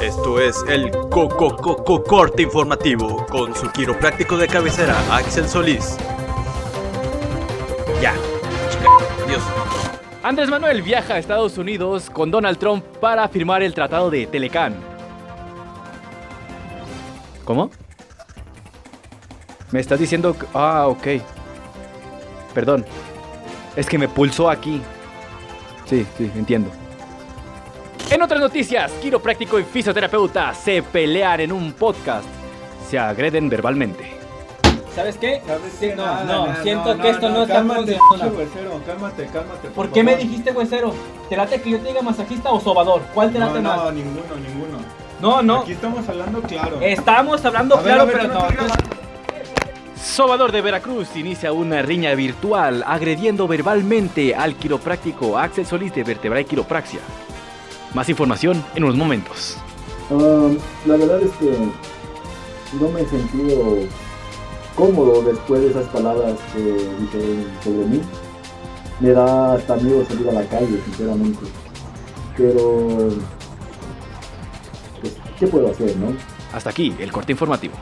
Esto es el Coco Coco Corte Informativo con su quiropráctico de cabecera, Axel Solís. Ya. Dios. Andrés Manuel viaja a Estados Unidos con Donald Trump para firmar el tratado de Telecán. ¿Cómo? Me estás diciendo... que- Ah, ok. Perdón. Es que me pulsó aquí. Sí, sí, entiendo. En otras noticias, quiropráctico y fisioterapeuta se pelean en un podcast. Se agreden verbalmente. ¿Sabes qué? ¿Sabes qué? no, Nada, no, nada, siento que esto no está cálmate, funcionando. pinche huesero, cálmate, cálmate. ¿Por qué me favor. dijiste huesero? ¿Te late que yo te diga masajista o sobador? ¿Cuál te No, late no, más? ninguno, ninguno. No, no. Aquí estamos hablando claro. Estamos hablando A ver, claro, a ver, pero no. no Sobador de Veracruz inicia una riña virtual agrediendo verbalmente al quiropráctico Axel Solís de Vertebra y Quiropraxia. Más información en unos momentos. La verdad es que no me he sentido cómodo después de esas palabras que dijeron sobre mí. Me da hasta miedo salir a la calle, sinceramente. Pero, pues, ¿qué puedo hacer, no? Hasta aquí el corte informativo.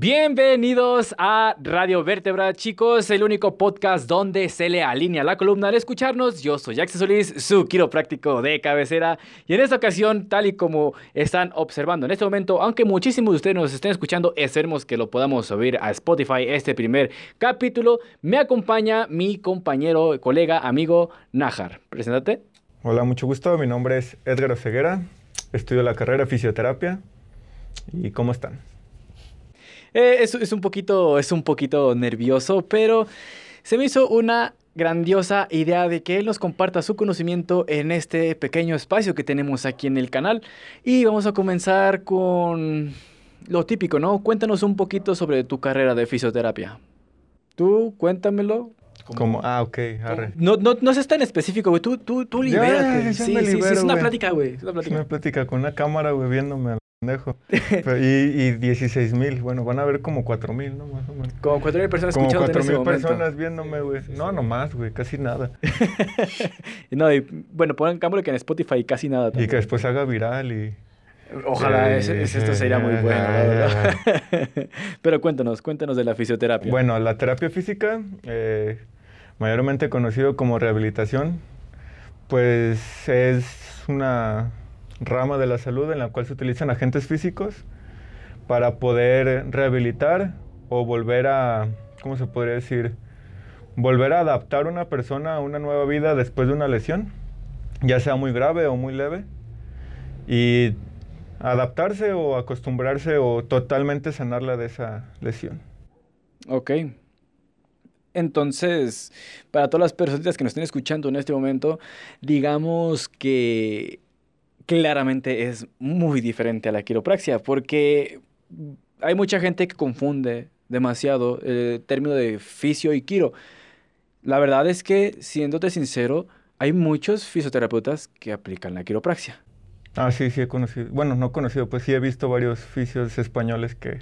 Bienvenidos a Radio Vértebra, chicos, el único podcast donde se le alinea la columna al escucharnos. Yo soy Axel Solís, su quiropráctico de cabecera. Y en esta ocasión, tal y como están observando en este momento, aunque muchísimos de ustedes nos estén escuchando, esperemos que lo podamos subir a Spotify este primer capítulo. Me acompaña mi compañero, colega, amigo Najar. Preséntate. Hola, mucho gusto. Mi nombre es Edgar Oseguera. Estudio la carrera de fisioterapia. ¿Y cómo están? Eh, es, es un poquito, es un poquito nervioso, pero se me hizo una grandiosa idea de que él nos comparta su conocimiento en este pequeño espacio que tenemos aquí en el canal. Y vamos a comenzar con lo típico, ¿no? Cuéntanos un poquito sobre tu carrera de fisioterapia. Tú, cuéntamelo. Como, ah, ok, arre. No, no, no seas tan específico, güey. Tú, tú, tú Ya, libérate. ya sí, sí, sí, es una güey. plática, güey. Es una Es plática. una plática con una cámara, güey, viéndome al pendejo. Y, y 16 mil, bueno, van a ver como 4 mil, ¿no? Más o menos. Como 4.000 personas Como escuchándote 4 en ese mil momento. personas viéndome, güey. No, nomás, güey, casi nada. No, y, bueno, pongan cámara que en Spotify casi nada. Y también. que después haga viral y... Ojalá, Sí, ese- ese- esto sería muy bueno, verdad. Pero cuéntanos, cuéntanos de la fisioterapia. Bueno, la terapia física, eh, mayormente conocido como rehabilitación, pues es una rama de la salud en la cual se utilizan agentes físicos para poder rehabilitar o volver a, ¿cómo se podría decir? Volver a adaptar una persona a una nueva vida después de una lesión, ya sea muy grave o muy leve, y adaptarse o acostumbrarse o totalmente sanarla de esa lesión. Ok. Entonces, para todas las personas que nos estén escuchando en este momento, digamos que claramente es muy diferente a la quiropraxia, porque hay mucha gente que confunde demasiado el término de fisio y quiro. La verdad es que, siéndote sincero, hay muchos fisioterapeutas que aplican la quiropraxia. Ah, sí, sí he conocido. Bueno, no conocido, pues sí he visto varios fisios españoles que,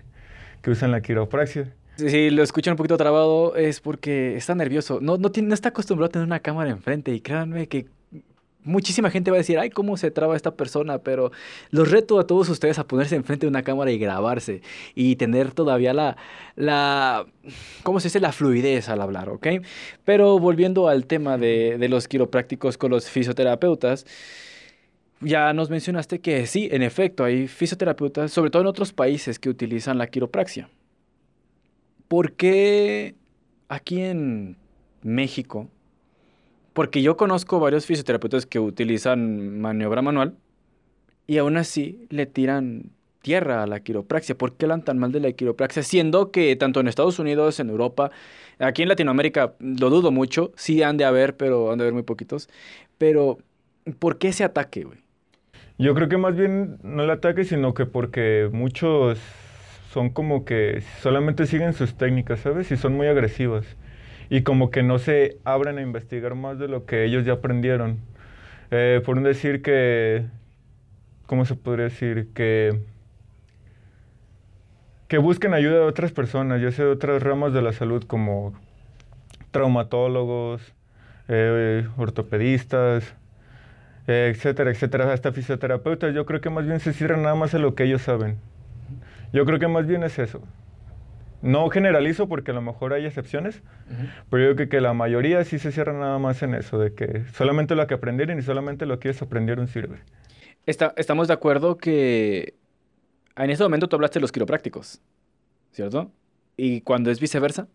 que usan la quiropraxia. Si si lo escuchan un poquito trabado es porque está nervioso. No, no, tiene- no está acostumbrado a tener una cámara enfrente y créanme que muchísima gente va a decir, ay, cómo se traba esta persona, pero los reto a todos ustedes a ponerse enfrente de una cámara y grabarse y tener todavía la, la, ¿cómo se dice? La fluidez al hablar, ¿ok? Pero volviendo al tema de, de los quiroprácticos con los fisioterapeutas, ya nos mencionaste que sí, en efecto, hay fisioterapeutas, sobre todo en otros países, que utilizan la quiropraxia. ¿Por qué aquí en México? Porque yo conozco varios fisioterapeutas que utilizan maniobra manual y aún así le tiran tierra a la quiropraxia. ¿Por qué hablan tan mal de la quiropraxia? Siendo que tanto en Estados Unidos, en Europa, aquí en Latinoamérica, lo dudo mucho, sí han de haber, pero han de haber muy poquitos. Pero, ¿por qué ese ataque, güey? Yo creo que más bien no el ataque, sino que porque muchos son como que solamente siguen sus técnicas, ¿sabes? Y son muy agresivas. Y como que no se abren a investigar más de lo que ellos ya aprendieron. Eh, por decir que, ¿cómo se podría decir? Que, que busquen ayuda de otras personas, ya sea de otras ramas de la salud como traumatólogos, eh, ortopedistas, etcétera, etcétera, hasta fisioterapeutas, yo creo que más bien se cierran nada más a lo que ellos saben. Yo creo que más bien es eso. No generalizo porque a lo mejor hay excepciones, pero yo creo que, la mayoría sí se cierra nada más en eso, de que solamente lo que aprendieron y solamente lo que ellos aprendieron sirve. Está, estamos de acuerdo que en este momento tú hablaste de los quiroprácticos, ¿cierto? ¿Y cuando es viceversa?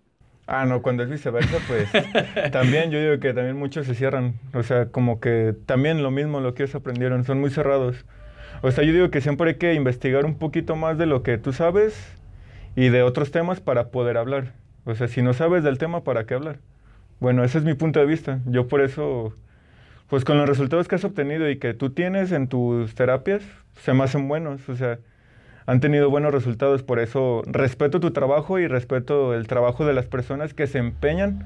Ah, no, cuando es viceversa, pues también yo digo que también muchos se cierran. O sea, como que también lo mismo lo que ellos aprendieron, son muy cerrados. O sea, yo digo que siempre hay que investigar un poquito más de lo que tú sabes y de otros temas para poder hablar. O sea, si no sabes del tema, ¿para qué hablar? Bueno, ese es mi punto de vista. Yo por eso, pues con los resultados que has obtenido y que tú tienes en tus terapias, se me hacen buenos. O sea, han tenido buenos resultados. Por eso respeto tu trabajo y respeto el trabajo de las personas que se empeñan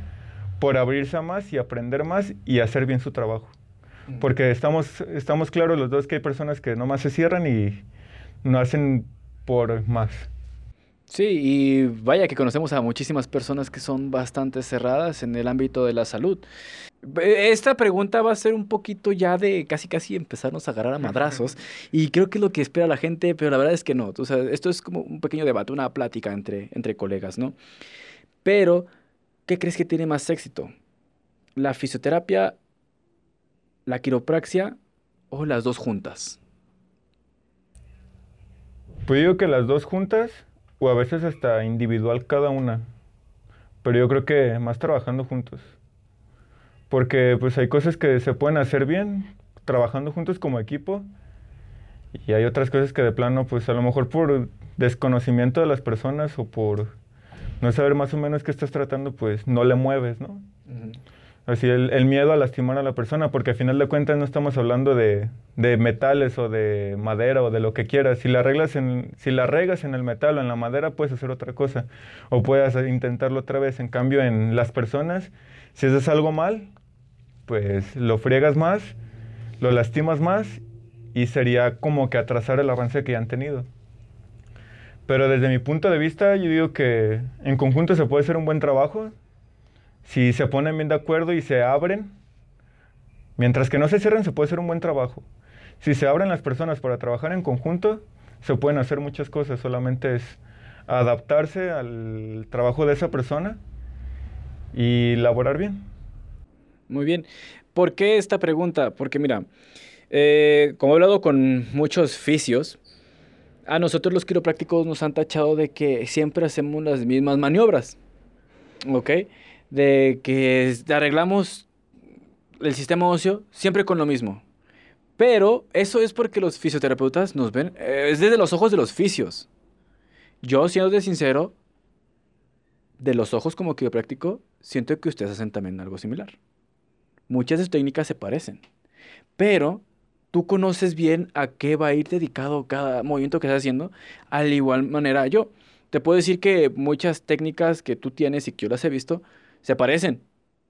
por abrirse a más y aprender más y hacer bien su trabajo. Porque estamos, estamos claros los dos que hay personas que nomás se cierran y no hacen por más. Sí, y vaya que conocemos a muchísimas personas que son bastante cerradas en el ámbito de la salud. Esta pregunta va a ser un poquito ya de casi casi empezarnos a agarrar a madrazos y creo que es lo que espera la gente, pero la verdad es que no. O sea, esto es como un pequeño debate, una plática entre, entre colegas, ¿no? Pero, ¿qué crees que tiene más éxito? ¿La fisioterapia, la quiropraxia o las dos juntas? Pues digo que las dos juntas o a veces hasta individual cada una. Pero yo creo que más trabajando juntos. Porque pues hay cosas que se pueden hacer bien trabajando juntos como equipo y hay otras cosas que de plano pues a lo mejor por desconocimiento de las personas o por no saber más o menos qué estás tratando pues no le mueves, ¿no? Así el, miedo a lastimar a la persona, porque al final de cuentas no estamos hablando de, metales o de madera o de lo que quieras. Si la, reglas en, si la regas en el metal o en la madera, puedes hacer otra cosa. O puedes intentarlo otra vez. En cambio, en las personas, si haces algo mal, pues lo friegas más, lo lastimas más y sería como que atrasar el avance que ya han tenido. Pero desde mi punto de vista, yo digo que en conjunto se puede hacer un buen trabajo si se ponen bien de acuerdo y se abren, mientras que no se cierren, se puede hacer un buen trabajo. Si se abren las personas para trabajar en conjunto, se pueden hacer muchas cosas, solamente es adaptarse al trabajo de esa persona y laborar bien. Muy bien. ¿Por qué esta pregunta? Porque mira, eh, como he hablado con muchos fisios, a nosotros los quiroprácticos nos han tachado de que siempre hacemos las mismas maniobras. ¿Ok? De que arreglamos el sistema óseo siempre con lo mismo. Pero eso es porque los fisioterapeutas nos ven, eh, es desde los ojos de los fisios. Yo, siendo de sincero, de los ojos como quiropráctico, siento que ustedes hacen también algo similar. Muchas de sus técnicas se parecen, pero tú conoces bien a qué va a ir dedicado cada movimiento que estás haciendo, al igual manera yo. Te puedo decir que muchas técnicas que tú tienes y que yo las he visto, se parecen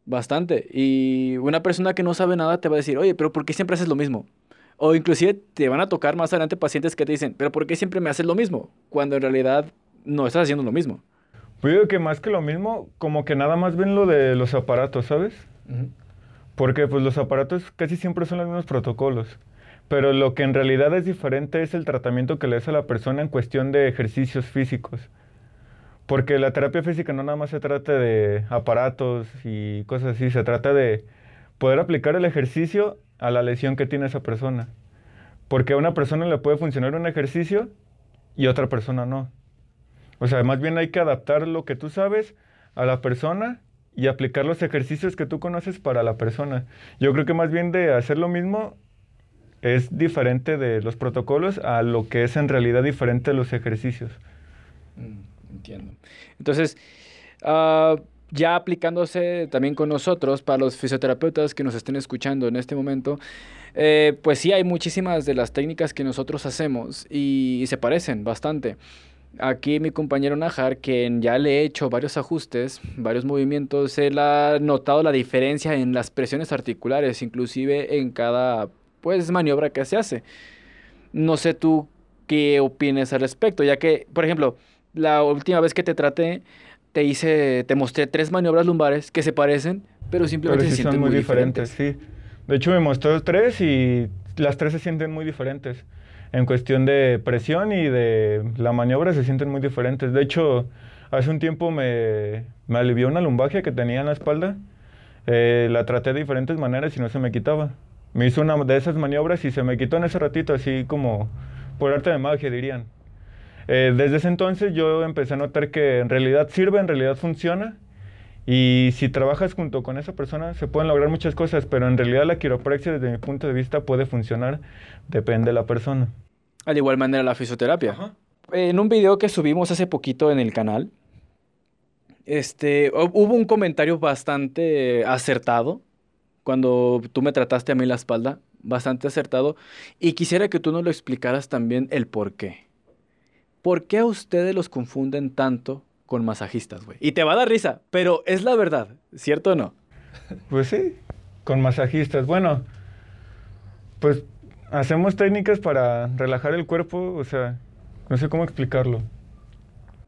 bastante. Y una persona que no sabe nada te va a decir, oye, pero ¿por qué siempre haces lo mismo? O inclusive te van a tocar más adelante pacientes que te dicen, pero ¿por qué siempre me haces lo mismo? Cuando en realidad no estás haciendo lo mismo. Pues digo que más que lo mismo, como que nada más ven lo de los aparatos, ¿sabes? Porque pues los aparatos casi siempre son los mismos protocolos. Pero lo que en realidad es diferente es el tratamiento que le das a la persona en cuestión de ejercicios físicos. Porque la terapia física no nada más se trata de aparatos y cosas así, se trata de poder aplicar el ejercicio a la lesión que tiene esa persona. Porque a una persona le puede funcionar un ejercicio y a otra persona no. O sea, más bien hay que adaptar lo que tú sabes a la persona y aplicar los ejercicios que tú conoces para la persona. Yo creo que más bien de hacer lo mismo es diferente de los protocolos a lo que es en realidad diferente de los ejercicios. Mm. Entiendo. Entonces, ah, ya aplicándose también con nosotros, para los fisioterapeutas que nos estén escuchando en este momento, eh, pues sí hay muchísimas de las técnicas que nosotros hacemos y, se parecen bastante. Aquí mi compañero Najar, quien ya le he hecho varios ajustes, varios movimientos, él ha notado la diferencia en las presiones articulares, inclusive en cada pues maniobra que se hace. No sé tú qué opinas al respecto, ya que, por ejemplo, la última vez que te traté, te hice, te mostré tres maniobras lumbares que se parecen, pero simplemente se sienten muy, diferentes. Sí. De hecho, me mostró tres y las tres se sienten muy diferentes. En cuestión de presión y de la maniobra se sienten muy diferentes. De hecho, hace un tiempo me, me alivió una lumbagia que tenía en la espalda. Eh, la traté de diferentes maneras y no se me quitaba. Me hizo una de esas maniobras y se me quitó en ese ratito, así como por arte de magia, dirían. Eh, desde ese entonces yo empecé a notar que en realidad sirve, en realidad funciona. Y si trabajas junto con esa persona se pueden lograr muchas cosas, pero en realidad la quiropraxia desde mi punto de vista puede funcionar, depende de la persona. Al igual manera la fisioterapia. En un video que subimos hace poquito en el canal, este, hu- hubo un comentario bastante acertado cuando tú me trataste a mí la espalda, bastante acertado, y quisiera que tú nos lo explicaras también el por qué. ¿Por qué a ustedes los confunden tanto con masajistas, güey? Y te va a dar risa, pero es la verdad, ¿cierto o no? Pues sí, con masajistas. Bueno, pues hacemos técnicas para relajar el cuerpo, o sea, no sé cómo explicarlo.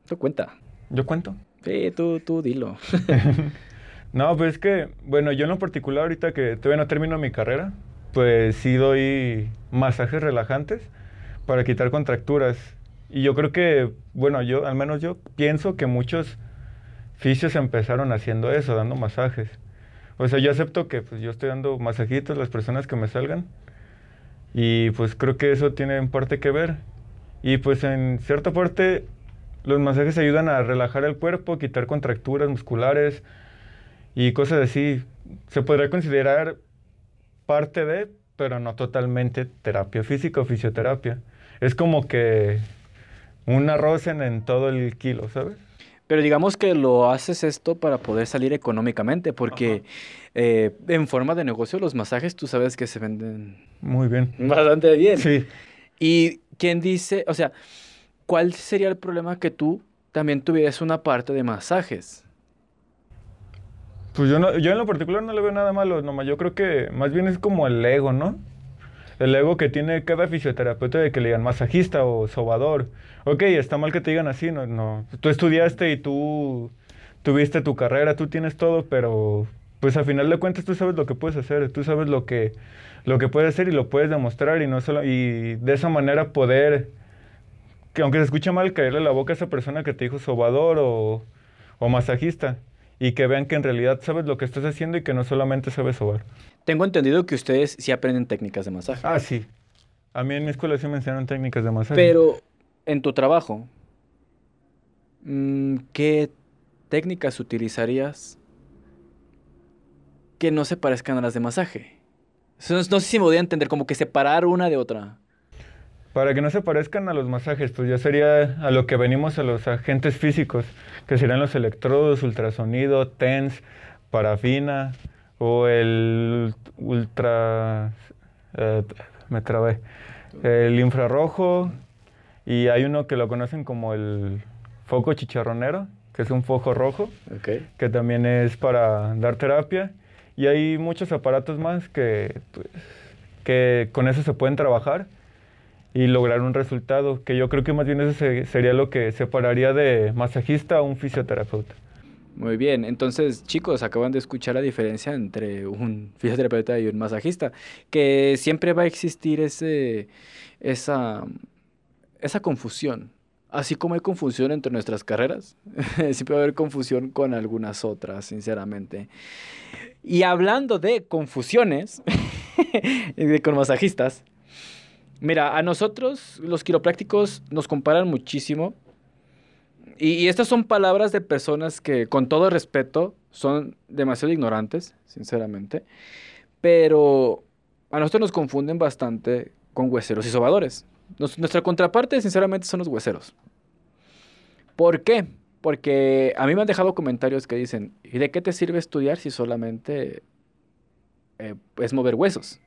Tú cuenta. ¿Yo cuento? Sí, tú, tú dilo. No, pues es que, bueno, yo en lo particular ahorita que todavía no termino mi carrera, pues sí doy masajes relajantes para quitar contracturas. Y yo creo que, bueno, yo, al menos yo pienso que muchos fisios empezaron haciendo eso, dando masajes. O sea, yo acepto que pues yo estoy dando masajitos a las personas que me salgan. Y pues creo que eso tiene en parte que ver. Y pues en cierta parte los masajes ayudan a relajar el cuerpo, quitar contracturas musculares y cosas así. Se podría considerar parte de, pero no totalmente terapia física o fisioterapia. Es como que un arroz en, en todo el kilo, ¿sabes? Pero digamos que lo haces esto para poder salir económicamente, porque eh, en forma de negocio los masajes tú sabes que se venden Muy bien. bastante bien. Sí. ¿Y quién dice, o sea, cuál sería el problema que tú también tuvieras una parte de masajes? Pues yo, no, yo en lo particular no le veo nada malo, nomás yo creo que más bien es como el ego, ¿no? El ego que tiene cada fisioterapeuta de que le digan masajista o sobador. Ok, está mal que te digan así, no, no. Tú estudiaste y tú tuviste tu carrera, tú tienes todo, pero pues a final de cuentas tú sabes lo que puedes hacer, tú sabes lo que, lo que puedes hacer y lo puedes demostrar y no solo, y de esa manera poder, que aunque se escuche mal, caerle la boca a esa persona que te dijo sobador o, o masajista y que vean que en realidad sabes lo que estás haciendo y que no solamente sabes sobar. Tengo entendido que ustedes sí aprenden técnicas de masaje. Ah, sí. A mí en mi escuela sí me enseñaron técnicas de masaje. Pero en tu trabajo, mm, ¿qué técnicas utilizarías que no se parezcan a las de masaje? No sé si me voy a entender, como que separar una de otra. Para que no se parezcan a los masajes, pues ya sería a lo que venimos a los agentes físicos, que serían los electrodos, ultrasonido, TENS, parafina o el ultra... eh, me trabé. El infrarrojo y hay uno que lo conocen como el foco chicharronero, que es un foco rojo. que también es para dar terapia. Y hay muchos aparatos más que, pues, que con eso se pueden trabajar y lograr un resultado, que yo creo que más bien eso se- sería lo que separaría de masajista a un fisioterapeuta. Muy bien, entonces chicos, acaban de escuchar la diferencia entre un fisioterapeuta y un masajista, que siempre va a existir ese, esa, esa confusión. Así como hay confusión entre nuestras carreras, siempre va a haber confusión con algunas otras, sinceramente. Y hablando de confusiones con masajistas, mira, a nosotros los quiroprácticos nos comparan muchísimo y, estas son palabras de personas que, con todo respeto, son demasiado ignorantes, sinceramente. Pero a nosotros nos confunden bastante con hueseros y sobadores. Nuestra contraparte, sinceramente, son los hueseros. ¿Por qué? Porque a mí me han dejado comentarios que dicen, ¿y de qué te sirve estudiar si solamente eh, es mover huesos?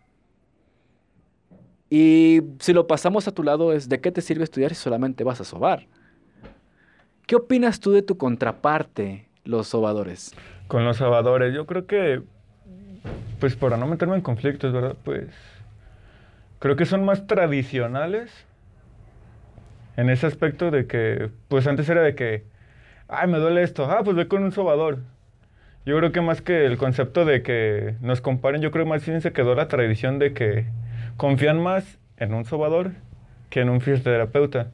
Y si lo pasamos a tu lado es, ¿de qué te sirve estudiar si solamente vas a sobar? ¿Qué opinas tú de tu contraparte, los sobadores? Con los sabadores, yo creo que, pues para no meterme en conflictos, ¿verdad? Pues creo que son más tradicionales en ese aspecto de que, pues antes era de que, ay, me duele esto, ah, pues ve con un sobador. Yo creo que más que el concepto de que nos comparen, yo creo que más bien se quedó la tradición de que confían más en un sobador que en un fisioterapeuta.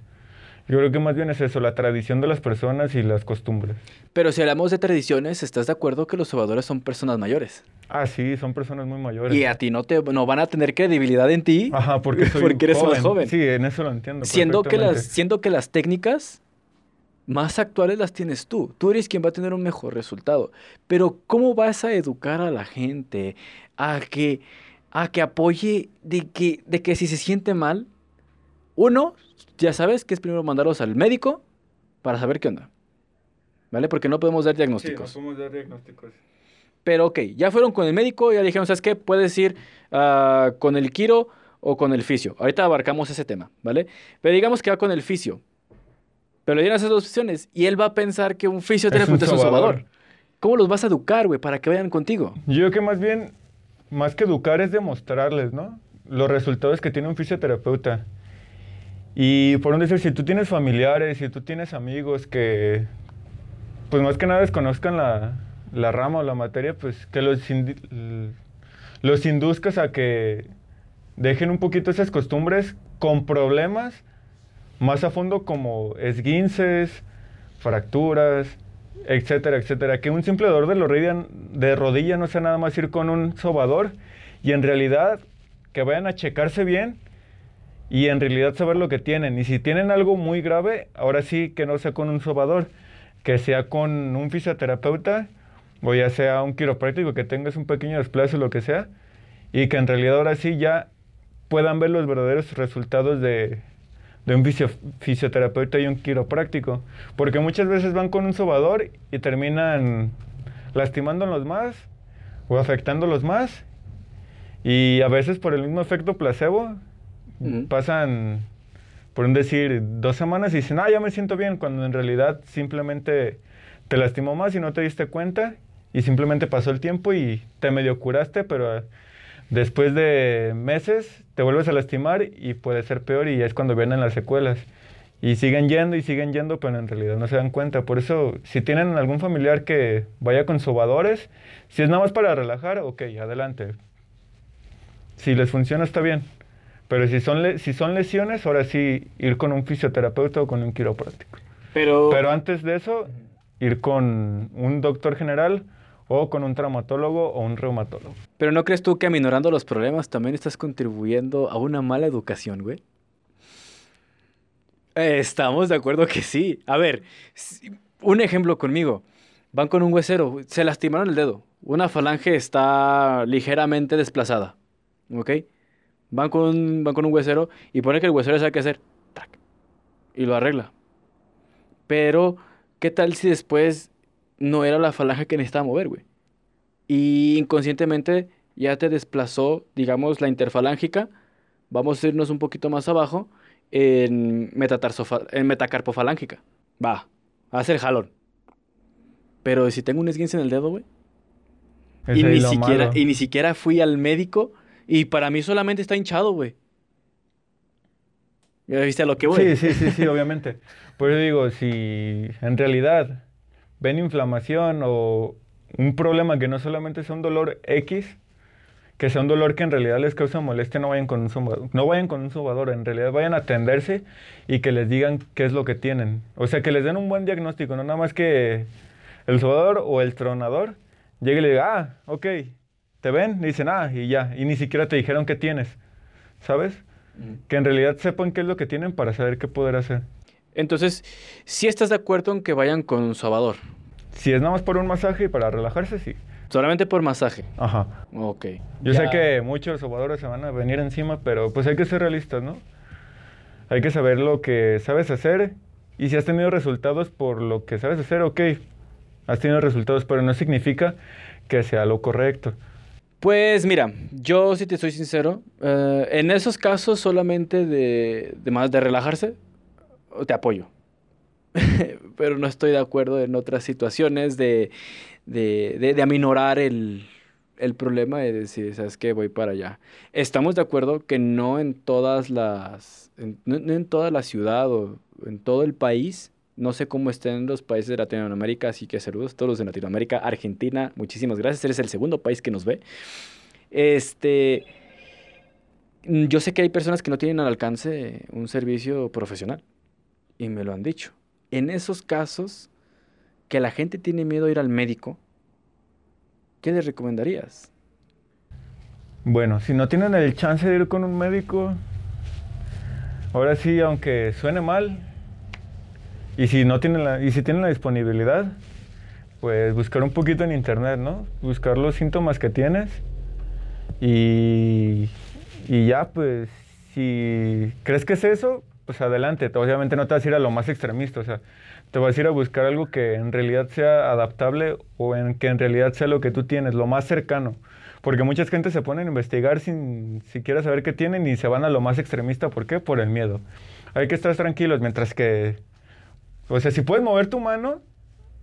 Yo creo que más bien es eso, la tradición de las personas y las costumbres. Pero si hablamos de tradiciones, ¿estás de acuerdo que los sobadores son personas mayores? Ah, sí, son personas muy mayores. Y a ti no te no van a tener credibilidad en ti. Ajá, porque soy Porque eres más joven. Sí, en eso lo entiendo. Siendo que, las, siendo que las técnicas más actuales las tienes tú. Tú eres quien va a tener un mejor resultado. Pero ¿cómo vas a educar a la gente a que, a que apoye de que, de que si se siente mal, uno, ya sabes que es primero mandarlos al médico para saber qué onda. ¿Vale? Porque no podemos dar Sí, diagnósticos. nos podemos dar diagnósticos. Pero ok, ya fueron con el médico, ya dijeron, ¿sabes qué? Puedes ir ah, con el quiro o con el fisio. Ahorita abarcamos ese tema, ¿vale? Pero digamos que va con el fisio. Pero le dieron esas dos opciones y él va a pensar que un fisioterapeuta es un, sobador. sobador. ¿Cómo los vas a educar, güey, para que vayan contigo? Yo creo que más bien, más que educar es demostrarles, ¿no? Los resultados que tiene un fisioterapeuta. Y por un decir, si tú tienes familiares, si tú tienes amigos que, pues más que nada desconozcan la, la rama o la materia, pues que los, los induzcas a que dejen un poquito esas costumbres con problemas más a fondo como esguinces, fracturas, etcétera, etcétera. Que un simple dolor de, la rodilla, de no sea nada más ir con un sobador y en realidad que vayan a checarse bien y en realidad saber lo que tienen. Y si tienen algo muy grave, ahora sí que no sea con un sobador, que sea con un fisioterapeuta o ya sea un quiropráctico que tengas un pequeño desplazo o lo que sea y que en realidad ahora sí ya puedan ver los verdaderos resultados de, de un fisio- fisioterapeuta y un quiropráctico. Porque muchas veces van con un sobador y terminan lastimándolos más o afectándolos más. Y a veces por el mismo efecto placebo pasan, por un decir, dos semanas y dicen, ah, ya me siento bien, cuando en realidad simplemente te lastimó más y no te diste cuenta y simplemente pasó el tiempo y te medio curaste, pero después de meses te vuelves a lastimar y puede ser peor y es cuando vienen las secuelas. Y siguen yendo y siguen yendo, pero en realidad no se dan cuenta. Por eso, si tienen algún familiar que vaya con sobadores, si es nada más para relajar, ok, adelante. Si les funciona, está bien. Pero si son, si son lesiones, ahora sí ir con un fisioterapeuta o con un quiropráctico. Pero, Pero antes de eso, ir con un doctor general o con un traumatólogo o un reumatólogo. pero ¿no crees tú que aminorando los problemas también estás contribuyendo a una mala educación, güey? Eh, Estamos de acuerdo que sí. A ver, un ejemplo conmigo. Van con un huesero, se lastimaron el dedo. Una falange está ligeramente desplazada. ¿Ok? Van con, un- van con un huesero y pone que el huesero sabe qué hacer. Trac. Y lo arregla. Pero, ¿qué tal si después no era la falange que necesitaba mover, güey? Y inconscientemente ya te desplazó, digamos, la interfalángica. Vamos a irnos un poquito más abajo en, en metacarpofalángica. Va, hace el jalón. Pero si tengo un esguince en el dedo, güey. Y ni, siquiera, malo. y ni siquiera fui al médico. Y para mí solamente está hinchado, güey. ¿Ya viste a lo que voy? Sí, sí, sí, sí, obviamente. Por eso digo, si en realidad ven inflamación o un problema que no solamente sea un dolor X, que sea un dolor que en realidad les causa molestia, no vayan con un sobador, no vayan con un sobador, en realidad vayan a atenderse y que les digan qué es lo que tienen. O sea, que les den un buen diagnóstico, no nada más que el sobador o el tronador llegue y le diga, ah, ok, te ven, y dicen, ah, y ya, y ni siquiera te dijeron qué tienes, ¿sabes? Que en realidad sepan qué es lo que tienen para saber qué poder hacer. Entonces, si estás de acuerdo en que vayan con un sobador. Si es nada más por un masaje y para relajarse, sí. Solamente por masaje. Ajá. Ok. Yo Ya. sé que muchos sobadores se van a venir encima, pero pues hay que ser realistas, ¿no? Hay que saber lo que sabes hacer y si has tenido resultados por lo que sabes hacer, ok, has tenido resultados, pero no significa que sea lo correcto. Pues mira, yo si te soy sincero, eh, en esos casos solamente de, de más de relajarse, te apoyo. Pero no estoy de acuerdo en otras situaciones de, de, de- aminorar el, el problema y decir, ¿sabes qué? Voy para allá. Estamos de acuerdo que no en todas las, en- no, en toda la ciudad o en todo el país No sé cómo estén los países de Latinoamérica, así que saludos a todos los de Latinoamérica. Argentina, muchísimas gracias. Eres el segundo país que nos ve. Este, yo sé que hay personas que no tienen al alcance un servicio profesional y me lo han dicho. En esos casos que la gente tiene miedo a ir al médico, ¿qué les recomendarías? Bueno, si no tienen el chance de ir con un médico, ahora sí, aunque suene mal, y si no tienen la, y si tienen la disponibilidad, pues buscar un poquito en internet, ¿no? Buscar los síntomas que tienes y, y ya, pues, si crees que es eso, pues adelante. Obviamente no te vas a ir a lo más extremista, o sea, te vas a ir a buscar algo que en realidad sea adaptable o en que en realidad sea lo que tú tienes, lo más cercano. Porque mucha gente se pone a investigar sin siquiera saber qué tienen y se van a lo más extremista. ¿Por qué? Por el miedo. Hay que estar tranquilos mientras que... O sea, si puedes mover tu mano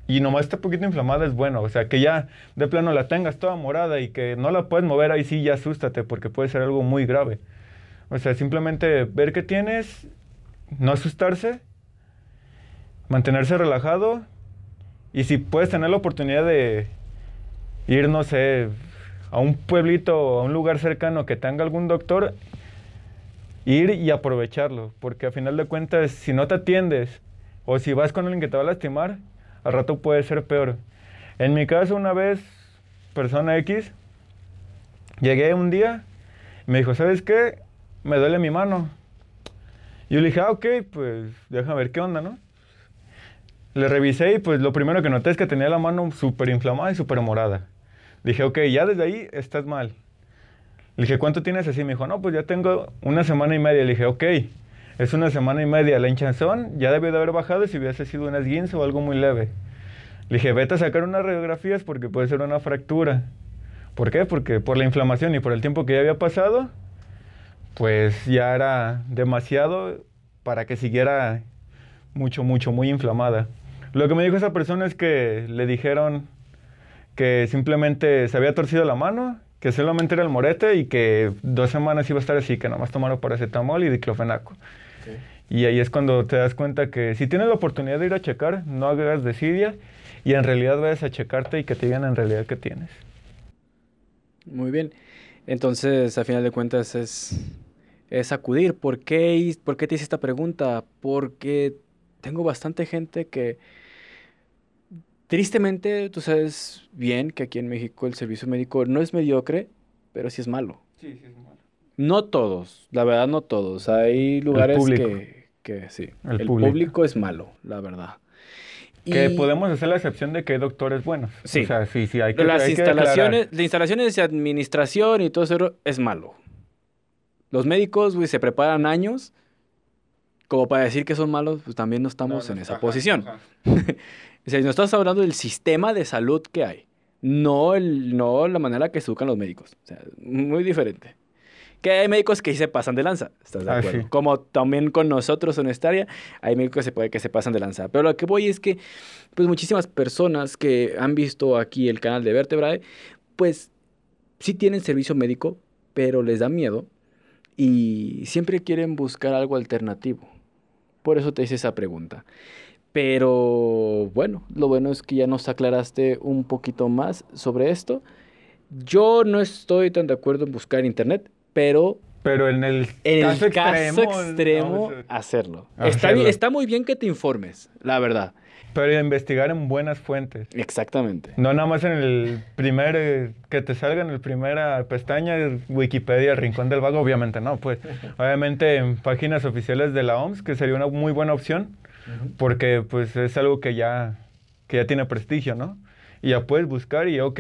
y nomás está poquito inflamada es bueno. O sea, que ya de plano la tengas toda morada y que no la puedes mover, ahí sí ya asústate porque puede ser algo muy grave. O sea, simplemente ver qué tienes, no asustarse, mantenerse relajado y si puedes tener la oportunidad de ir, no sé, a un pueblito o a un lugar cercano que tenga algún doctor, ir y aprovecharlo, porque a final de cuentas, si no te atiendes o si vas con alguien que te va a lastimar, al rato puede ser peor. En mi caso, una vez, persona X, llegué un día me dijo, ¿sabes qué? Me duele mi mano. Yo le dije, ah, ok, pues déjame ver qué onda, ¿no? Le revisé y pues lo primero que noté es que tenía la mano súper inflamada y súper morada. Dije, ok, ya desde ahí estás mal. Le dije, ¿cuánto tienes así? Me dijo, no, pues ya tengo una semana y media. Le dije, ok, es una semana y media. La hinchazón ya debió de haber bajado si hubiese sido un esguince o algo muy leve. Le dije, vete a sacar unas radiografías porque puede ser una fractura. ¿Por qué? Porque por la inflamación y por el tiempo que ya había pasado, pues ya era demasiado para que siguiera mucho, mucho, muy inflamada. Lo que me dijo esa persona es que le dijeron que simplemente se había torcido la mano, que solamente era el morete y que dos semanas iba a estar así, que nomás tomaron paracetamol y diclofenaco. Y ahí es cuando te das cuenta que si tienes la oportunidad de ir a checar, no hagas desidia y en realidad vayas a checarte y que te digan en realidad qué tienes. Muy bien. Entonces, a final de cuentas, es, es acudir. ¿Por qué, ¿Por qué te hice esta pregunta? Porque tengo bastante gente que, tristemente, tú sabes bien que aquí en México el servicio médico no es mediocre, pero sí es malo. Sí, sí es malo. No todos, la verdad no todos. Hay lugares que, que sí. El El, público. público. es malo, la verdad. Que Y podemos hacer la excepción de que hay doctores buenos. Sí. O sea, sí, sí, hay que las hay que instalaciones, las instalaciones de administración y todo eso es malo. Los médicos, güey, se preparan años como para decir que son malos, pues también no estamos No, no, en esa ajá, posición. ajá. O sea, no estás hablando del sistema de salud que hay, no, el, no la manera que se educan los médicos. O sea, muy diferente. Que hay médicos que se pasan de lanza, ¿estás de Ah, acuerdo? sí. Como también con nosotros en esta área, hay médicos que se, puede, que se pasan de lanza. Pero lo que voy es que, pues muchísimas personas que han visto aquí el canal de Vertebrae, pues sí tienen servicio médico, pero les da miedo y siempre quieren buscar algo alternativo. Por eso te hice esa pregunta. Pero bueno, lo bueno es que ya nos aclaraste un poquito más sobre esto. Yo no estoy tan de acuerdo en buscar internet, pero Pero en el en caso el caso extremo, extremo, no, hacerlo. hacerlo. Está, está muy bien que te informes, la verdad. Pero investigar en buenas fuentes. Exactamente. No nada más en el primer, eh, que te salga en el primera pestaña, Wikipedia, el Rincón del Vago, obviamente no, pues. Obviamente en páginas oficiales de la OMS, que sería una muy buena opción, porque pues es algo que ya, que ya tiene prestigio, ¿no? Y ya puedes buscar y, ok,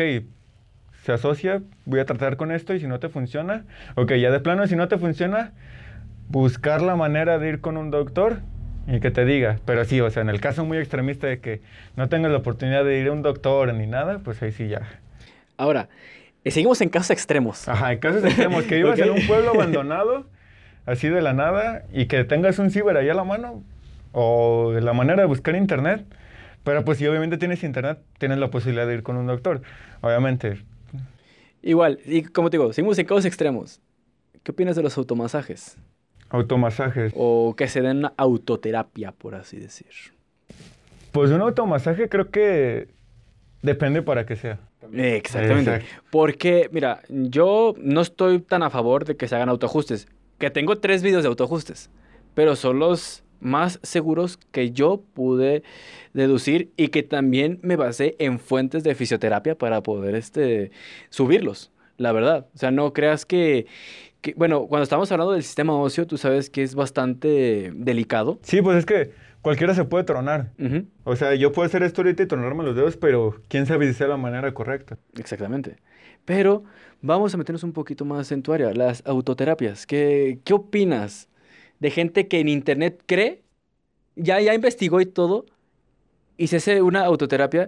se asocia, voy a tratar con esto y si no te funciona, ok, ya de plano, si no te funciona, buscar la manera de ir con un doctor y que te diga. Pero sí, o sea, en el caso muy extremista de que no tengas la oportunidad de ir a un doctor ni nada, pues ahí sí ya. Ahora, eh, seguimos en casos extremos. Ajá, en casos extremos, que vivas en Ok. un pueblo abandonado, así de la nada, y que tengas un ciber ahí a la mano, o la manera de buscar internet. Pero pues si obviamente tienes internet, tienes la posibilidad de ir con un doctor. Obviamente, Igual, y como te digo, seguimos en casos extremos. ¿Qué opinas de los automasajes? Automasajes. O que se den una autoterapia, por así decir. Pues un automasaje creo que depende para qué sea. Exactamente. Exacto. Porque, mira, yo no estoy tan a favor de que se hagan autoajustes. Que tengo tres videos de autoajustes, pero son los más seguros que yo pude deducir y que también me basé en fuentes de fisioterapia para poder este, subirlos, la verdad. O sea, no creas que, que- bueno, cuando estamos hablando del sistema óseo, tú sabes que es bastante delicado. Sí, pues es que cualquiera se puede tronar. O sea, yo puedo hacer esto ahorita y tronarme los dedos, pero quién sabe si sea la manera correcta. Exactamente. Pero vamos a meternos un poquito más en tu área, las autoterapias. ¿Qué, qué opinas de gente que en internet cree, ya, ya investigó y todo, y se hace una autoterapia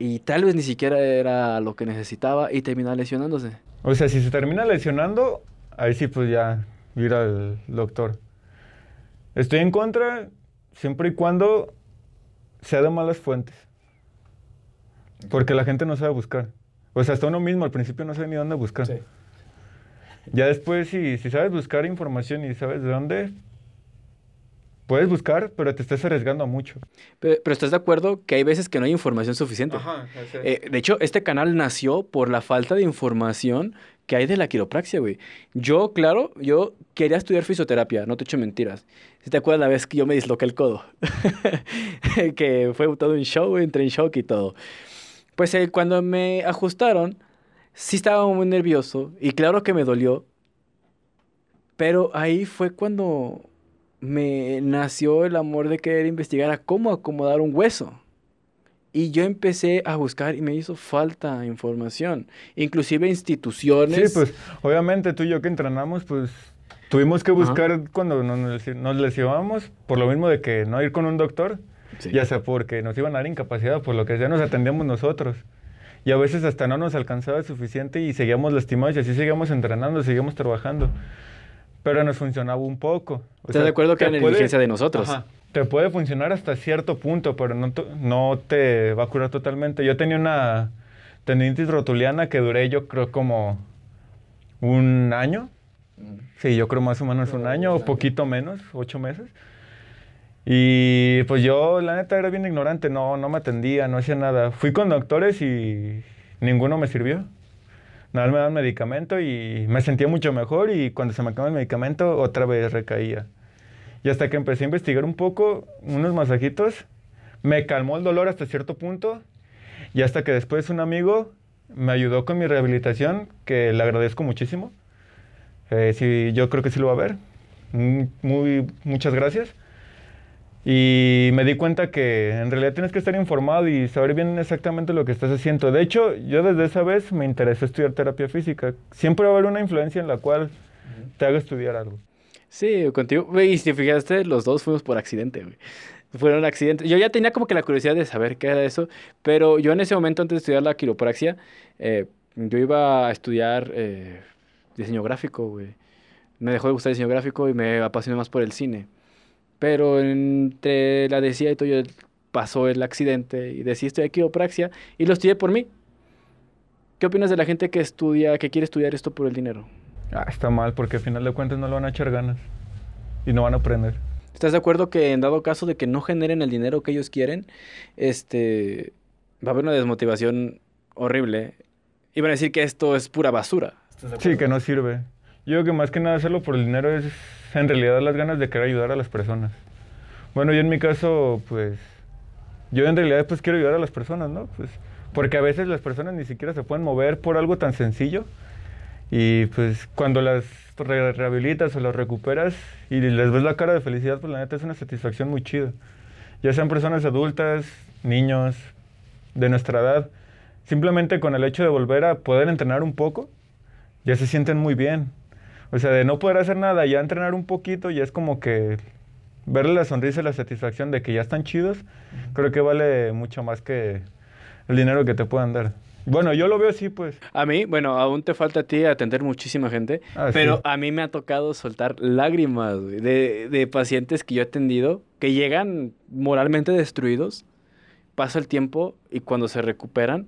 y tal vez ni siquiera era lo que necesitaba y termina lesionándose? O sea, si se termina lesionando, ahí sí pues ya ir al doctor. Estoy en contra siempre y cuando sea de malas fuentes. Porque la gente no sabe buscar. O sea, hasta uno mismo al principio no sabe ni dónde buscar. Sí. Ya después, si, si sabes buscar información y sabes de dónde, puedes buscar, pero te estás arriesgando a mucho. Pero, pero ¿estás de acuerdo que hay veces que no hay información suficiente? Eh, de hecho, este canal nació por la falta de información que hay de la quiropraxia, güey. Yo, claro, yo quería estudiar fisioterapia, no te echo mentiras. Si te acuerdas la vez que yo me disloqué el codo, que fue todo un show, entré en shock y todo. Pues eh, cuando me ajustaron, sí estaba muy nervioso y claro que me dolió, pero ahí fue cuando me nació el amor de querer investigar a cómo acomodar un hueso. Y yo empecé a buscar y me hizo falta información. Inclusive instituciones. Sí, pues obviamente tú y yo que entrenamos, pues tuvimos que Ajá. buscar cuando nos, nos lesionábamos, por lo mismo de que no ir con un doctor, Sí. ya sea porque nos iban a dar incapacidad, por lo que ya nos atendíamos nosotros. Y a veces hasta no nos alcanzaba suficiente y seguíamos lastimados y así seguíamos entrenando, seguíamos trabajando. Pero nos funcionaba un poco. O ¿Estás de acuerdo que era negligencia de nosotros? Ajá. Te puede funcionar hasta cierto punto, pero no, te- no te va a curar totalmente. Yo tenía una tendinitis rotuliana que duré yo creo como un año. Sí, yo creo más o menos un año o poquito menos, ocho meses. Y pues yo, la neta, era bien ignorante, no, no me atendía, no hacía nada. Fui con doctores y ninguno me sirvió. Nada más me daban medicamento y me sentía mucho mejor y cuando se me acababa el medicamento otra vez recaía. Y hasta que empecé a investigar un poco, unos masajitos, me calmó el dolor hasta cierto punto y hasta que después un amigo me ayudó con mi rehabilitación, que le agradezco muchísimo. Eh, sí, yo creo que sí lo va a ver. Mm, Muy, muchas gracias. Y me di cuenta que en realidad tienes que estar informado y saber bien exactamente lo que estás haciendo. De hecho, yo desde esa vez me interesó estudiar terapia física. Siempre va a haber una influencia en la cual te haga estudiar algo. Sí, contigo. Y si te fijaste, los dos fuimos por accidente, güey. Fueron accidentes. Yo ya tenía como que la curiosidad de saber qué era eso, pero yo en ese momento, antes de estudiar la quiropraxia, eh, yo iba a estudiar eh, diseño gráfico, güey. Me dejó de gustar el diseño gráfico y me apasioné más por el cine. Pero entre la decía y todo, yo- pasó el accidente y decidí estudiar quiropraxia y lo estudié por mí. ¿Qué opinas de la gente que estudia, que quiere estudiar esto por el dinero? Ah, está mal, porque al final de cuentas no le van a echar ganas y no van a aprender. ¿Estás de acuerdo que en dado caso de que no generen el dinero que ellos quieren, este, va a haber una desmotivación horrible? Y van a decir que esto es pura basura. Sí, que no sirve. Yo creo que más que nada hacerlo por el dinero es en realidad las ganas de querer ayudar a las personas. Bueno, yo en mi caso, pues, yo en realidad pues quiero ayudar a las personas, ¿no? Pues, porque a veces las personas ni siquiera se pueden mover por algo tan sencillo y pues cuando las re- rehabilitas o las recuperas y les ves la cara de felicidad, pues la neta es una satisfacción muy chida. Ya sean personas adultas, niños, de nuestra edad, simplemente con el hecho de volver a poder entrenar un poco, ya se sienten muy bien. O sea, de no poder hacer nada, ya entrenar un poquito, ya es como que verle la sonrisa y la satisfacción de que ya están chidos, creo que vale mucho más que el dinero que te puedan dar. Bueno, yo lo veo así, pues. A mí, bueno, aún te falta a ti atender muchísima gente, Ah, pero sí. a mí me ha tocado soltar lágrimas de, de pacientes que yo he atendido que llegan moralmente destruidos, pasa el tiempo y cuando se recuperan,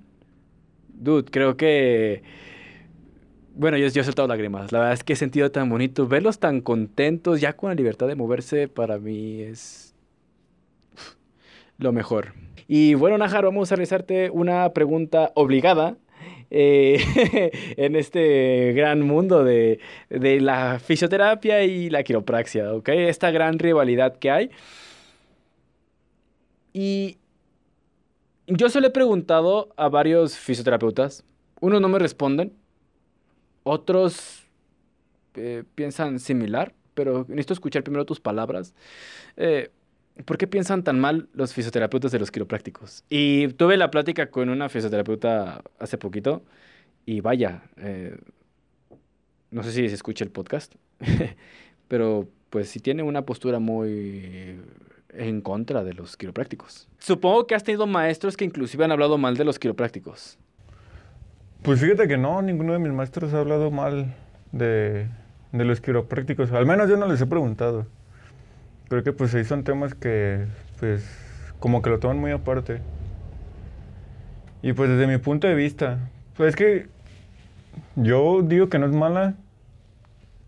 dude, creo que... Bueno, yo, he soltado lágrimas. La verdad es que he sentido tan bonito. Verlos tan contentos, ya con la libertad de moverse, para mí es... lo mejor. Y bueno, Najar, vamos a realizarte una pregunta obligada eh, en este gran mundo de, de la fisioterapia y la quiropraxia, ¿ok? Esta gran rivalidad que hay. Y yo se lo he preguntado a varios fisioterapeutas. Unos no me responden. Otros eh, piensan similar, pero necesito escuchar primero tus palabras. Eh, ¿Por qué piensan tan mal los fisioterapeutas de los quiroprácticos? Y tuve la plática con una fisioterapeuta hace poquito y vaya, eh, no sé si se escucha el podcast, pero pues sí tiene una postura muy en contra de los quiroprácticos. Supongo que has tenido maestros que inclusive han hablado mal de los quiroprácticos. Pues fíjate que no, ninguno de mis maestros ha hablado mal de, de los quiroprácticos. Al menos yo no les he preguntado. Creo que pues ahí son temas que pues como que lo toman muy aparte. Y pues desde mi punto de vista, pues es que yo digo que no es mala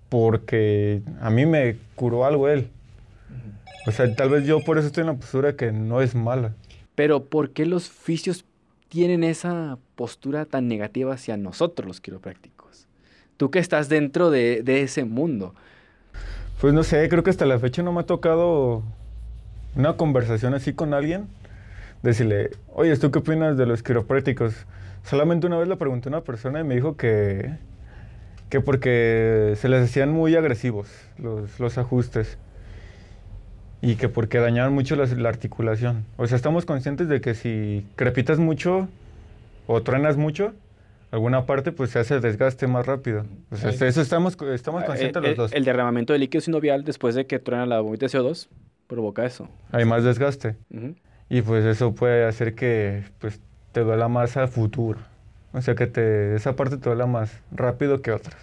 porque a mí me curó algo él. O sea, tal vez yo por eso estoy en la postura que no es mala. Pero ¿por qué los fisios tienen esa postura tan negativa hacia nosotros los quiroprácticos? Tú que estás dentro de, ese mundo. Pues no sé, creo que hasta la fecha no me ha tocado una conversación así con alguien. Decirle, oye, ¿tú qué opinas de los quiroprácticos? Solamente una vez le pregunté a una persona y me dijo que, que porque se les hacían muy agresivos los ajustes y que porque dañaban mucho la, la articulación. O sea, estamos conscientes de que si crepitas mucho o truenas mucho, alguna parte pues se hace desgaste más rápido. O sea, eso estamos, estamos conscientes el, los dos. el derramamiento de líquido sinovial después de que truena la bombita de CO2 provoca eso. Hay más desgaste. Ujú. Y pues eso puede hacer que pues, te duela más a futuro. O sea, que te, esa parte te duela más rápido que otras.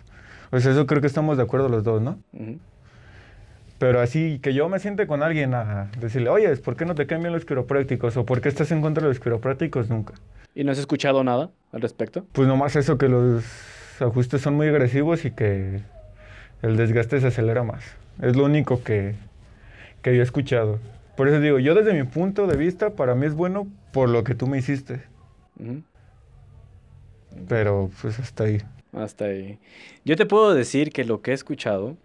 Sea, eso creo que estamos de acuerdo los dos, ¿no? Ujú. Pero así que yo me siente con alguien a decirle, oye, ¿por qué no te caen bien los quiroprácticos? ¿O por qué estás en contra de los quiroprácticos? Nunca. ¿Y no has escuchado nada al respecto? Pues nomás eso, que los ajustes son muy agresivos y que el desgaste se acelera más. Es lo único que, que yo he escuchado. Por eso digo, yo desde mi punto de vista, para mí es bueno por lo que tú me hiciste. Pero pues hasta ahí. Hasta ahí. Yo te puedo decir que lo que he escuchado,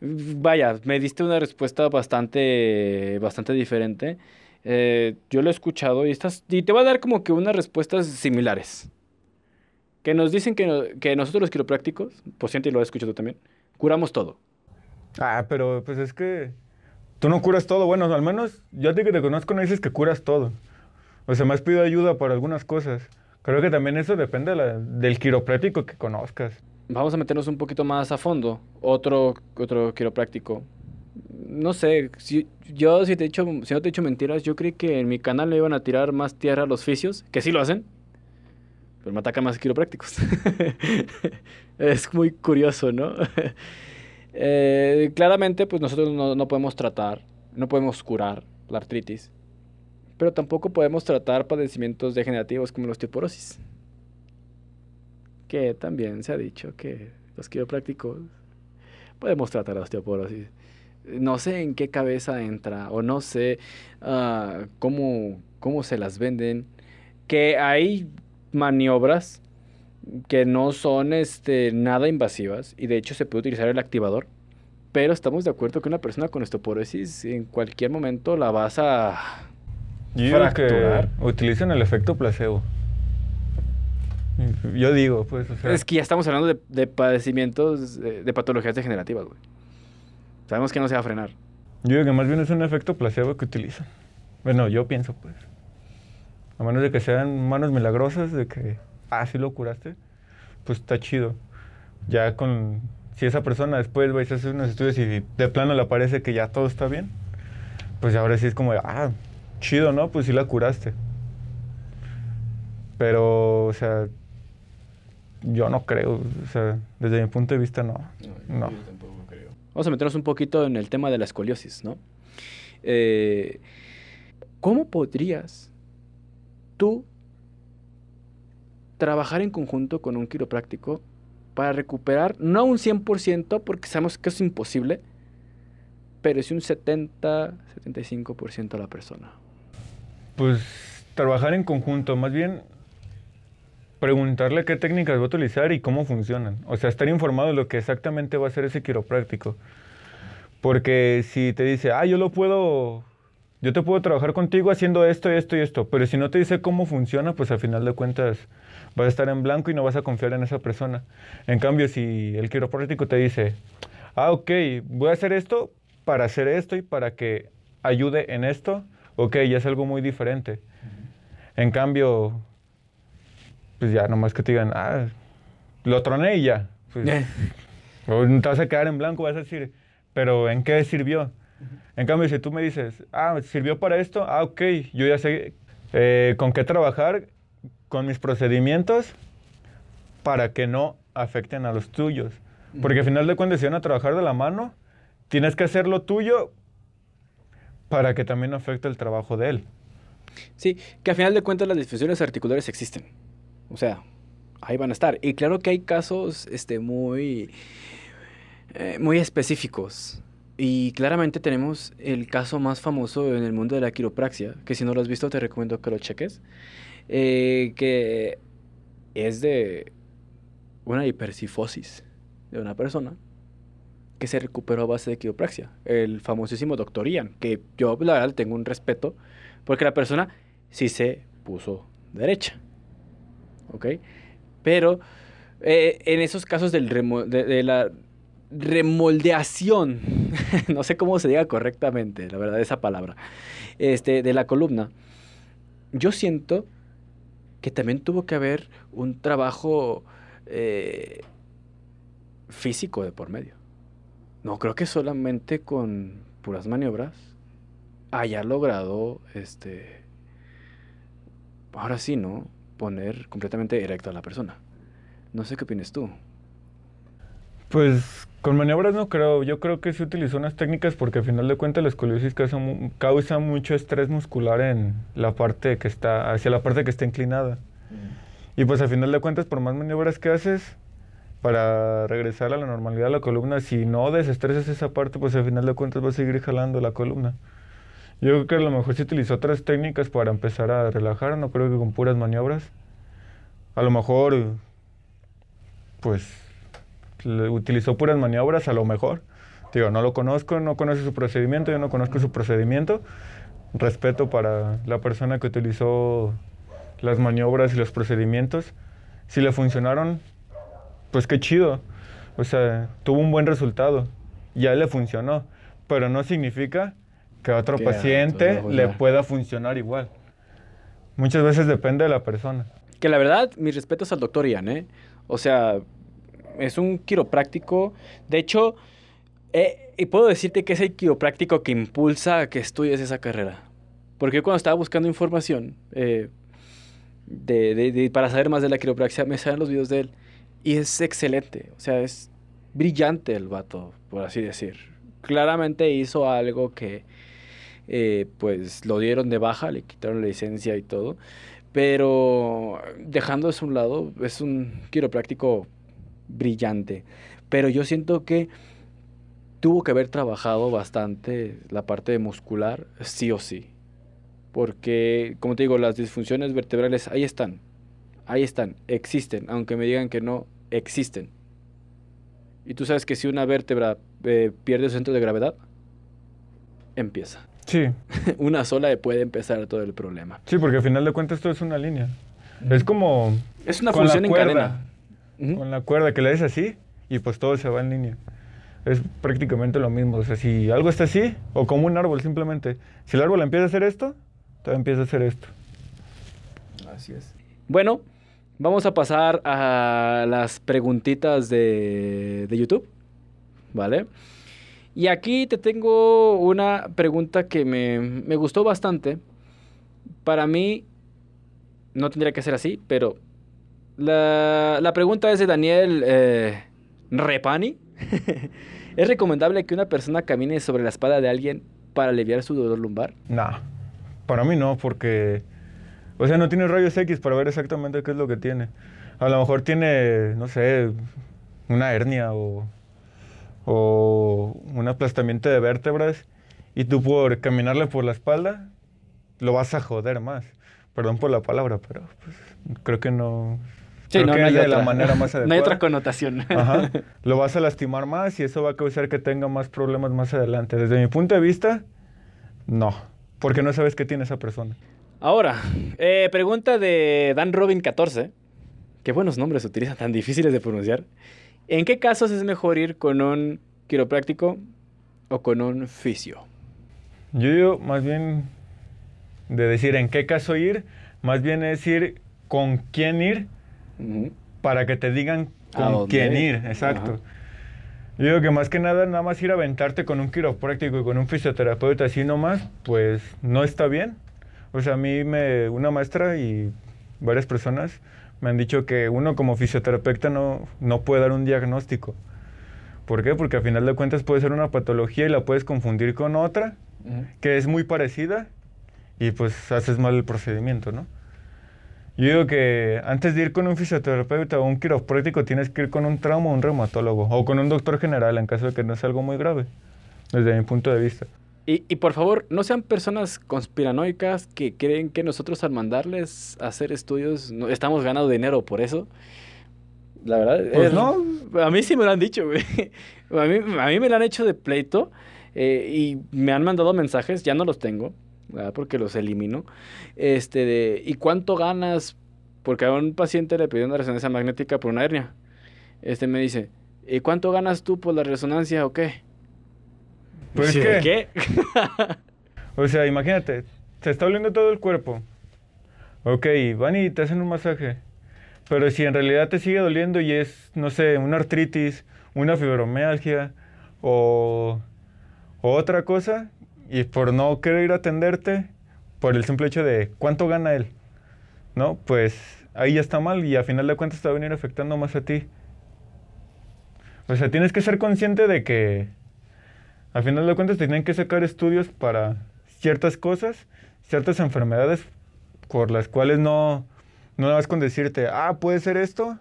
vaya, me diste una respuesta bastante, bastante diferente. Eh, yo lo he escuchado y, estás, y te voy a dar como que unas respuestas similares. Que nos dicen que, que nosotros los quiroprácticos, por cierto, y lo he escuchado también, curamos todo. Ah, pero pues es que tú no curas todo. Bueno, al menos yo a ti que te conozco no dices que curas todo. O sea, me has pedido ayuda para algunas cosas. Creo que también eso depende de del quiropráctico que conozcas. Vamos a meternos un poquito más a fondo. Otro, otro quiropráctico. No sé, si, yo si, te he dicho, si no te he dicho mentiras, yo creí que en mi canal le iban a tirar más tierra a los fisios, que sí lo hacen, pero me atacan más quiroprácticos. es muy curioso, ¿no? Eh, claramente, pues nosotros no, no podemos tratar, no podemos curar la artritis, pero tampoco podemos tratar padecimientos degenerativos como la osteoporosis que también se ha dicho que los quiroprácticos podemos tratar la osteoporosis. No sé en qué cabeza entra o no sé ah, cómo, cómo se las venden. Que hay maniobras que no son este, nada invasivas y de hecho se puede utilizar el activador. Pero estamos de acuerdo que una persona con osteoporosis en cualquier momento la vas a... Yo Fracturar. que utilizan el efecto placebo. Yo digo, pues, o sea, Es que ya estamos hablando de, de padecimientos, de, de patologías degenerativas, güey. Sabemos que no se va a frenar. yo digo que más bien es un efecto placebo que utilizan. Bueno, yo pienso, pues. A menos de que sean manos milagrosas, de que, ah, sí lo curaste, pues está chido. Ya con, si esa persona después vais a hacer unos estudios y de plano le parece que ya todo está bien, pues ahora sí es como, ah, chido, ¿no? Pues sí la curaste. Pero, o sea, yo no creo, o sea, desde mi punto de vista no. No. Vamos a meternos un poquito en el tema de la escoliosis, ¿no? Eh, ¿Cómo podrías tú trabajar en conjunto con un quiropráctico para recuperar, no un 100%, porque sabemos que es imposible, pero sí un 70, 75% a la persona? Pues trabajar en conjunto, más bien preguntarle qué técnicas va a utilizar y cómo funcionan. O sea, estar informado de lo que exactamente va a hacer ese quiropráctico. Porque si te dice, ah, yo lo puedo, yo te puedo trabajar contigo haciendo esto, esto y esto, pero si no te dice cómo funciona, pues al final de cuentas vas a estar en blanco y no vas a confiar en esa persona. En cambio, si el quiropráctico te dice, ah, ok, voy a hacer esto para hacer esto y para que ayude en esto, ok, ya es algo muy diferente. En cambio, pues ya nomás que te digan, ah, lo troné y ya. Pues, Eh, o te vas a quedar en blanco, vas a decir, pero ¿en qué sirvió? En cambio, si tú me dices, ah, ¿sirvió para esto? Ah, ok, yo ya sé eh, con qué trabajar con mis procedimientos para que no afecten a los tuyos. Porque al final de cuentas, si van a trabajar de la mano, tienes que hacer lo tuyo para que también no afecte el trabajo de él. Sí, que al final de cuentas las disfunciones articulares existen. O sea, ahí van a estar. Y claro que hay casos este, muy, eh, muy específicos. Y claramente tenemos el caso más famoso en el mundo de la quiropraxia, que si no lo has visto te recomiendo que lo cheques, eh, que es de una hipercifosis de una persona que se recuperó a base de quiropraxia. El famosísimo doctor Ian, que yo la verdad tengo un respeto, porque la persona sí se puso derecha. ¿Ok? Pero eh, en esos casos del de la remoldeación, no sé cómo se diga correctamente, la verdad, esa palabra, este, de la columna, yo siento que también tuvo que haber un trabajo eh, físico de por medio. No creo que solamente con puras maniobras haya logrado, este, ahora sí, ¿no? Poner completamente erecta a la persona. No sé qué opinas tú. Pues con maniobras no creo. Yo creo que se utilizó unas técnicas porque al final de cuentas la escoliosis causa, mu- causa mucho estrés muscular en la parte que está, hacia la parte que está inclinada. Y pues al final de cuentas, por más maniobras que haces para regresar a la normalidad de la columna, si no desestresas esa parte, pues al final de cuentas va a seguir jalando la columna. Yo creo que a lo mejor se utilizó otras técnicas para empezar a relajar, no creo que con puras maniobras. A lo mejor, pues, utilizó puras maniobras, a lo mejor. Digo, no lo conozco, no conozco su procedimiento, yo no conozco su procedimiento. Respeto para la persona que utilizó las maniobras y los procedimientos. Si le funcionaron, pues qué chido. O sea, tuvo un buen resultado. Ya le funcionó. Pero no significa que a otro Que paciente le pueda funcionar igual. Muchas veces depende de la persona. Que la verdad, mis respetos al doctor Ian, ¿eh? O sea, es un quiropráctico. De hecho, eh, y puedo decirte que es el quiropráctico que impulsa a que estudies esa carrera. Porque yo cuando estaba buscando información eh, de, de- de- para saber más de la quiropraxia, me salen los videos de él. Y es excelente. O sea, es brillante el vato, por así decir. Claramente hizo algo que, eh, pues, lo dieron de baja, le quitaron la licencia y todo. Pero dejando eso a un lado, es un quiropráctico brillante. Pero yo siento que tuvo que haber trabajado bastante la parte muscular, sí o sí. Porque, como te digo, las disfunciones vertebrales ahí están. Ahí están, existen. Aunque me digan que no, existen. Y tú sabes que si una vértebra eh, pierde su centro de gravedad, empieza. Sí, una sola puede empezar todo el problema. sí, porque al final de cuentas esto es una línea. Es como Es una función en cuerda. cadena. Con la cuerda que le des así y pues todo se va en línea. Es prácticamente lo mismo. O sea, si algo está así, o como un árbol simplemente, si el árbol empieza a hacer esto, todo empieza a hacer esto. Así es. Bueno, vamos a pasar a las preguntitas de, de YouTube, ¿vale? Y aquí te tengo una pregunta que me, me gustó bastante. Para mí, no tendría que ser así, pero la, la pregunta es de Daniel eh, Repani. ¿Es recomendable que una persona camine sobre la espalda de alguien para aliviar su dolor lumbar? Nah, para mí no, porque, o sea, no tiene rayos X para ver exactamente qué es lo que tiene. A lo mejor tiene, no sé, una hernia o, o un aplastamiento de vértebras y tú por caminarle por la espalda lo vas a joder más. Perdón por la palabra, pero pues, creo que no... Sí, creo no, que no hay de la otra. manera más no hay adecuada. otra connotación. Ajá. Lo vas a lastimar más y eso va a causar que tenga más problemas más adelante. Desde mi punto de vista, no. Porque no sabes qué tiene esa persona. Ahora, eh, pregunta de Dan Robin 14. Qué buenos nombres utilizan, tan difíciles de pronunciar. ¿En qué casos es mejor ir con un quiropráctico o con un fisio? Yo digo, más bien, de decir en qué caso ir, más bien es ir con quién ir para que te digan ¿A con quién ir. Exacto. Yo digo que más que nada, nada más ir a aventarte con un quiropráctico y con un fisioterapeuta así nomás, pues no está bien. O sea, a mí me, una maestra y varias personas me han dicho que uno como fisioterapeuta no, no puede dar un diagnóstico. ¿Por qué? Porque a final de cuentas puede ser una patología y la puedes confundir con otra que es muy parecida y pues haces mal el procedimiento, ¿no? Yo digo que antes de ir con un fisioterapeuta o un quiropráctico tienes que ir con un trauma o un reumatólogo o con un doctor general en caso de que no sea algo muy grave, desde mi punto de vista. Y, y por favor, no sean personas conspiranoicas que creen que nosotros al mandarles a hacer estudios no- estamos ganando dinero por eso. La verdad, Pues es- no. A mí sí me lo han dicho, güey. A mí, a mí me lo han hecho de pleito eh, y me han mandado mensajes, ya no los tengo, ¿verdad? porque los elimino. Este de, ¿y cuánto ganas? Porque a un paciente le pedí una resonancia magnética por una hernia. Este me dice, ¿y cuánto ganas tú por la resonancia o qué? Pues Sí, que, ¿Qué? o sea, imagínate, te está doliendo todo el cuerpo. Ok, van y te hacen un masaje. Pero si en realidad te sigue doliendo y es, no sé, una artritis, una fibromialgia o, o otra cosa, y por no querer ir a atenderte, por el simple hecho de cuánto gana él, ¿no? Pues ahí ya está mal y a final de cuentas te va a venir afectando más a ti. O sea, tienes que ser consciente de que a final de cuentas te tienen que sacar estudios para ciertas cosas, ciertas enfermedades por las cuales no, no vas con decirte, ah, puede ser esto,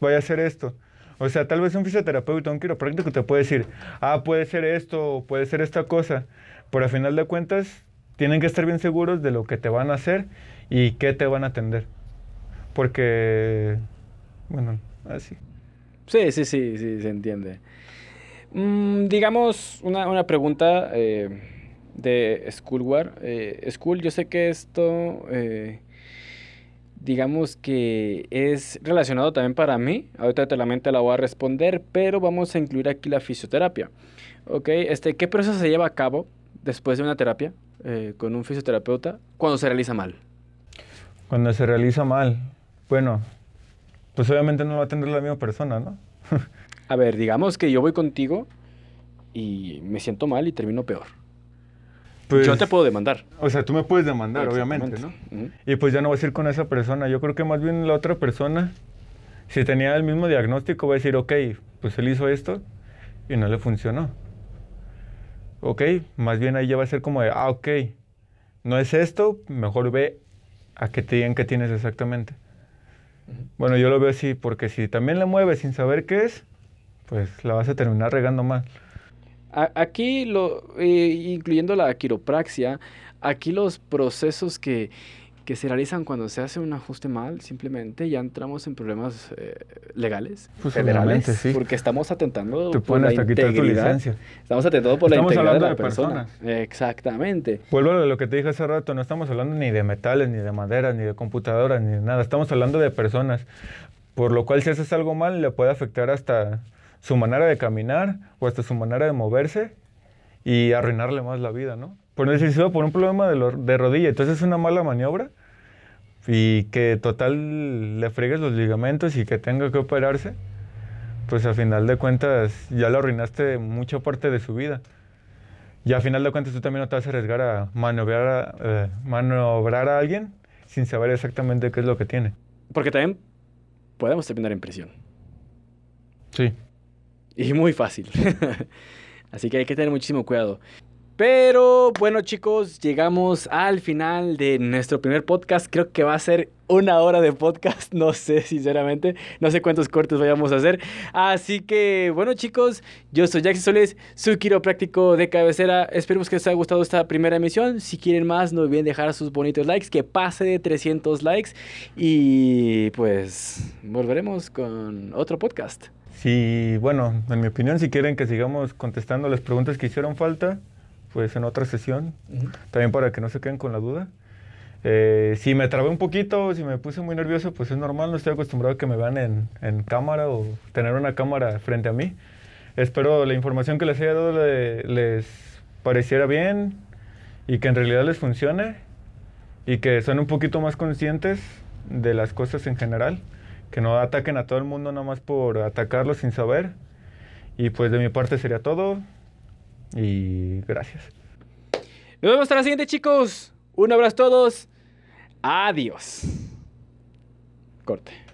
vaya a ser esto. O sea, tal vez un fisioterapeuta, un quiropráctico te puede decir, ah, puede ser esto, puede ser esta cosa. Pero a final de cuentas, tienen que estar bien seguros de lo que te van a hacer y qué te van a atender. Porque, bueno, así. Sí, sí, sí, sí, se entiende. Mm, digamos, una, una pregunta eh, de Schoolware. Eh, School, yo sé que esto, eh, digamos que es relacionado también para mí. Ahorita te la mente la voy a responder, pero vamos a incluir aquí la fisioterapia. ¿Ok? Este, ¿Qué proceso se lleva a cabo después de una terapia con un fisioterapeuta cuando se realiza mal? Cuando se realiza mal, bueno, pues obviamente no va a atender la misma persona, ¿no? A ver, digamos que yo voy contigo y me siento mal y termino peor. Pues, yo te puedo demandar. O sea, tú me puedes demandar, obviamente, ¿no? Y pues ya no vas a ir con esa persona. Yo creo que más bien la otra persona, si tenía el mismo diagnóstico, va a decir, ok, pues él hizo esto y no le funcionó. Ok, más bien ahí ya va a ser como de, ah, ok, no es esto, mejor ve a que te digan qué tienes exactamente. Bueno, yo lo veo así, porque si también le mueves sin saber qué es, pues la vas a terminar regando mal. Aquí, lo, eh, incluyendo la quiropraxia, aquí los procesos que, que se realizan cuando se hace un ajuste mal, simplemente ya entramos en problemas eh, legales, Pues, federales, sí. porque estamos atentando Te por la hasta quitar tu integridad. licencia. Estamos atentando por la Estamos integridad de la de persona. personas. Exactamente. Vuelvo a lo que te dije hace rato, no estamos hablando ni de metales, ni de maderas, ni de computadoras, ni de nada, estamos hablando de personas. Por lo cual si haces algo mal le puede afectar hasta su manera de caminar o hasta su manera de moverse y arruinarle más la vida, ¿no? Por no decir, por un problema de, lo- de rodilla, entonces es una mala maniobra y que total le fregues los ligamentos y que tenga que operarse, pues a final de cuentas ya le arruinaste mucha parte de su vida. Y a final de cuentas tú también no te vas a arriesgar a maniobrar a, eh, maniobrar a alguien sin saber exactamente qué es lo que tiene. Porque también podemos terminar en prisión. Sí. Y muy fácil. Así que hay que tener muchísimo cuidado. Pero bueno chicos, llegamos al final de nuestro primer podcast. Creo que va a ser una hora de podcast, no sé sinceramente, no sé cuántos cortes vayamos a hacer. Así que bueno chicos, yo soy Jackson Solís, su quiropráctico de cabecera. Esperemos que les haya gustado esta primera emisión. Si quieren más, no olviden dejar sus bonitos likes, que pase de 300 likes. Y pues volveremos con otro podcast. Sí, bueno, en mi opinión, si quieren que sigamos contestando las preguntas que hicieron falta, pues en otra sesión, también para que no se queden con la duda. Eh, si me trabé un poquito, si me puse muy nervioso, pues es normal, no estoy acostumbrado a que me vean en, en cámara o tener una cámara frente a mí. Espero la información que les haya dado le- les pareciera bien y que en realidad les funcione y que sean un poquito más conscientes de las cosas en general, que no ataquen a todo el mundo nada más por atacarlo sin saber. Y pues de mi parte sería todo y gracias. Nos vemos hasta la siguiente chicos. Un abrazo a todos. Adiós. Corte.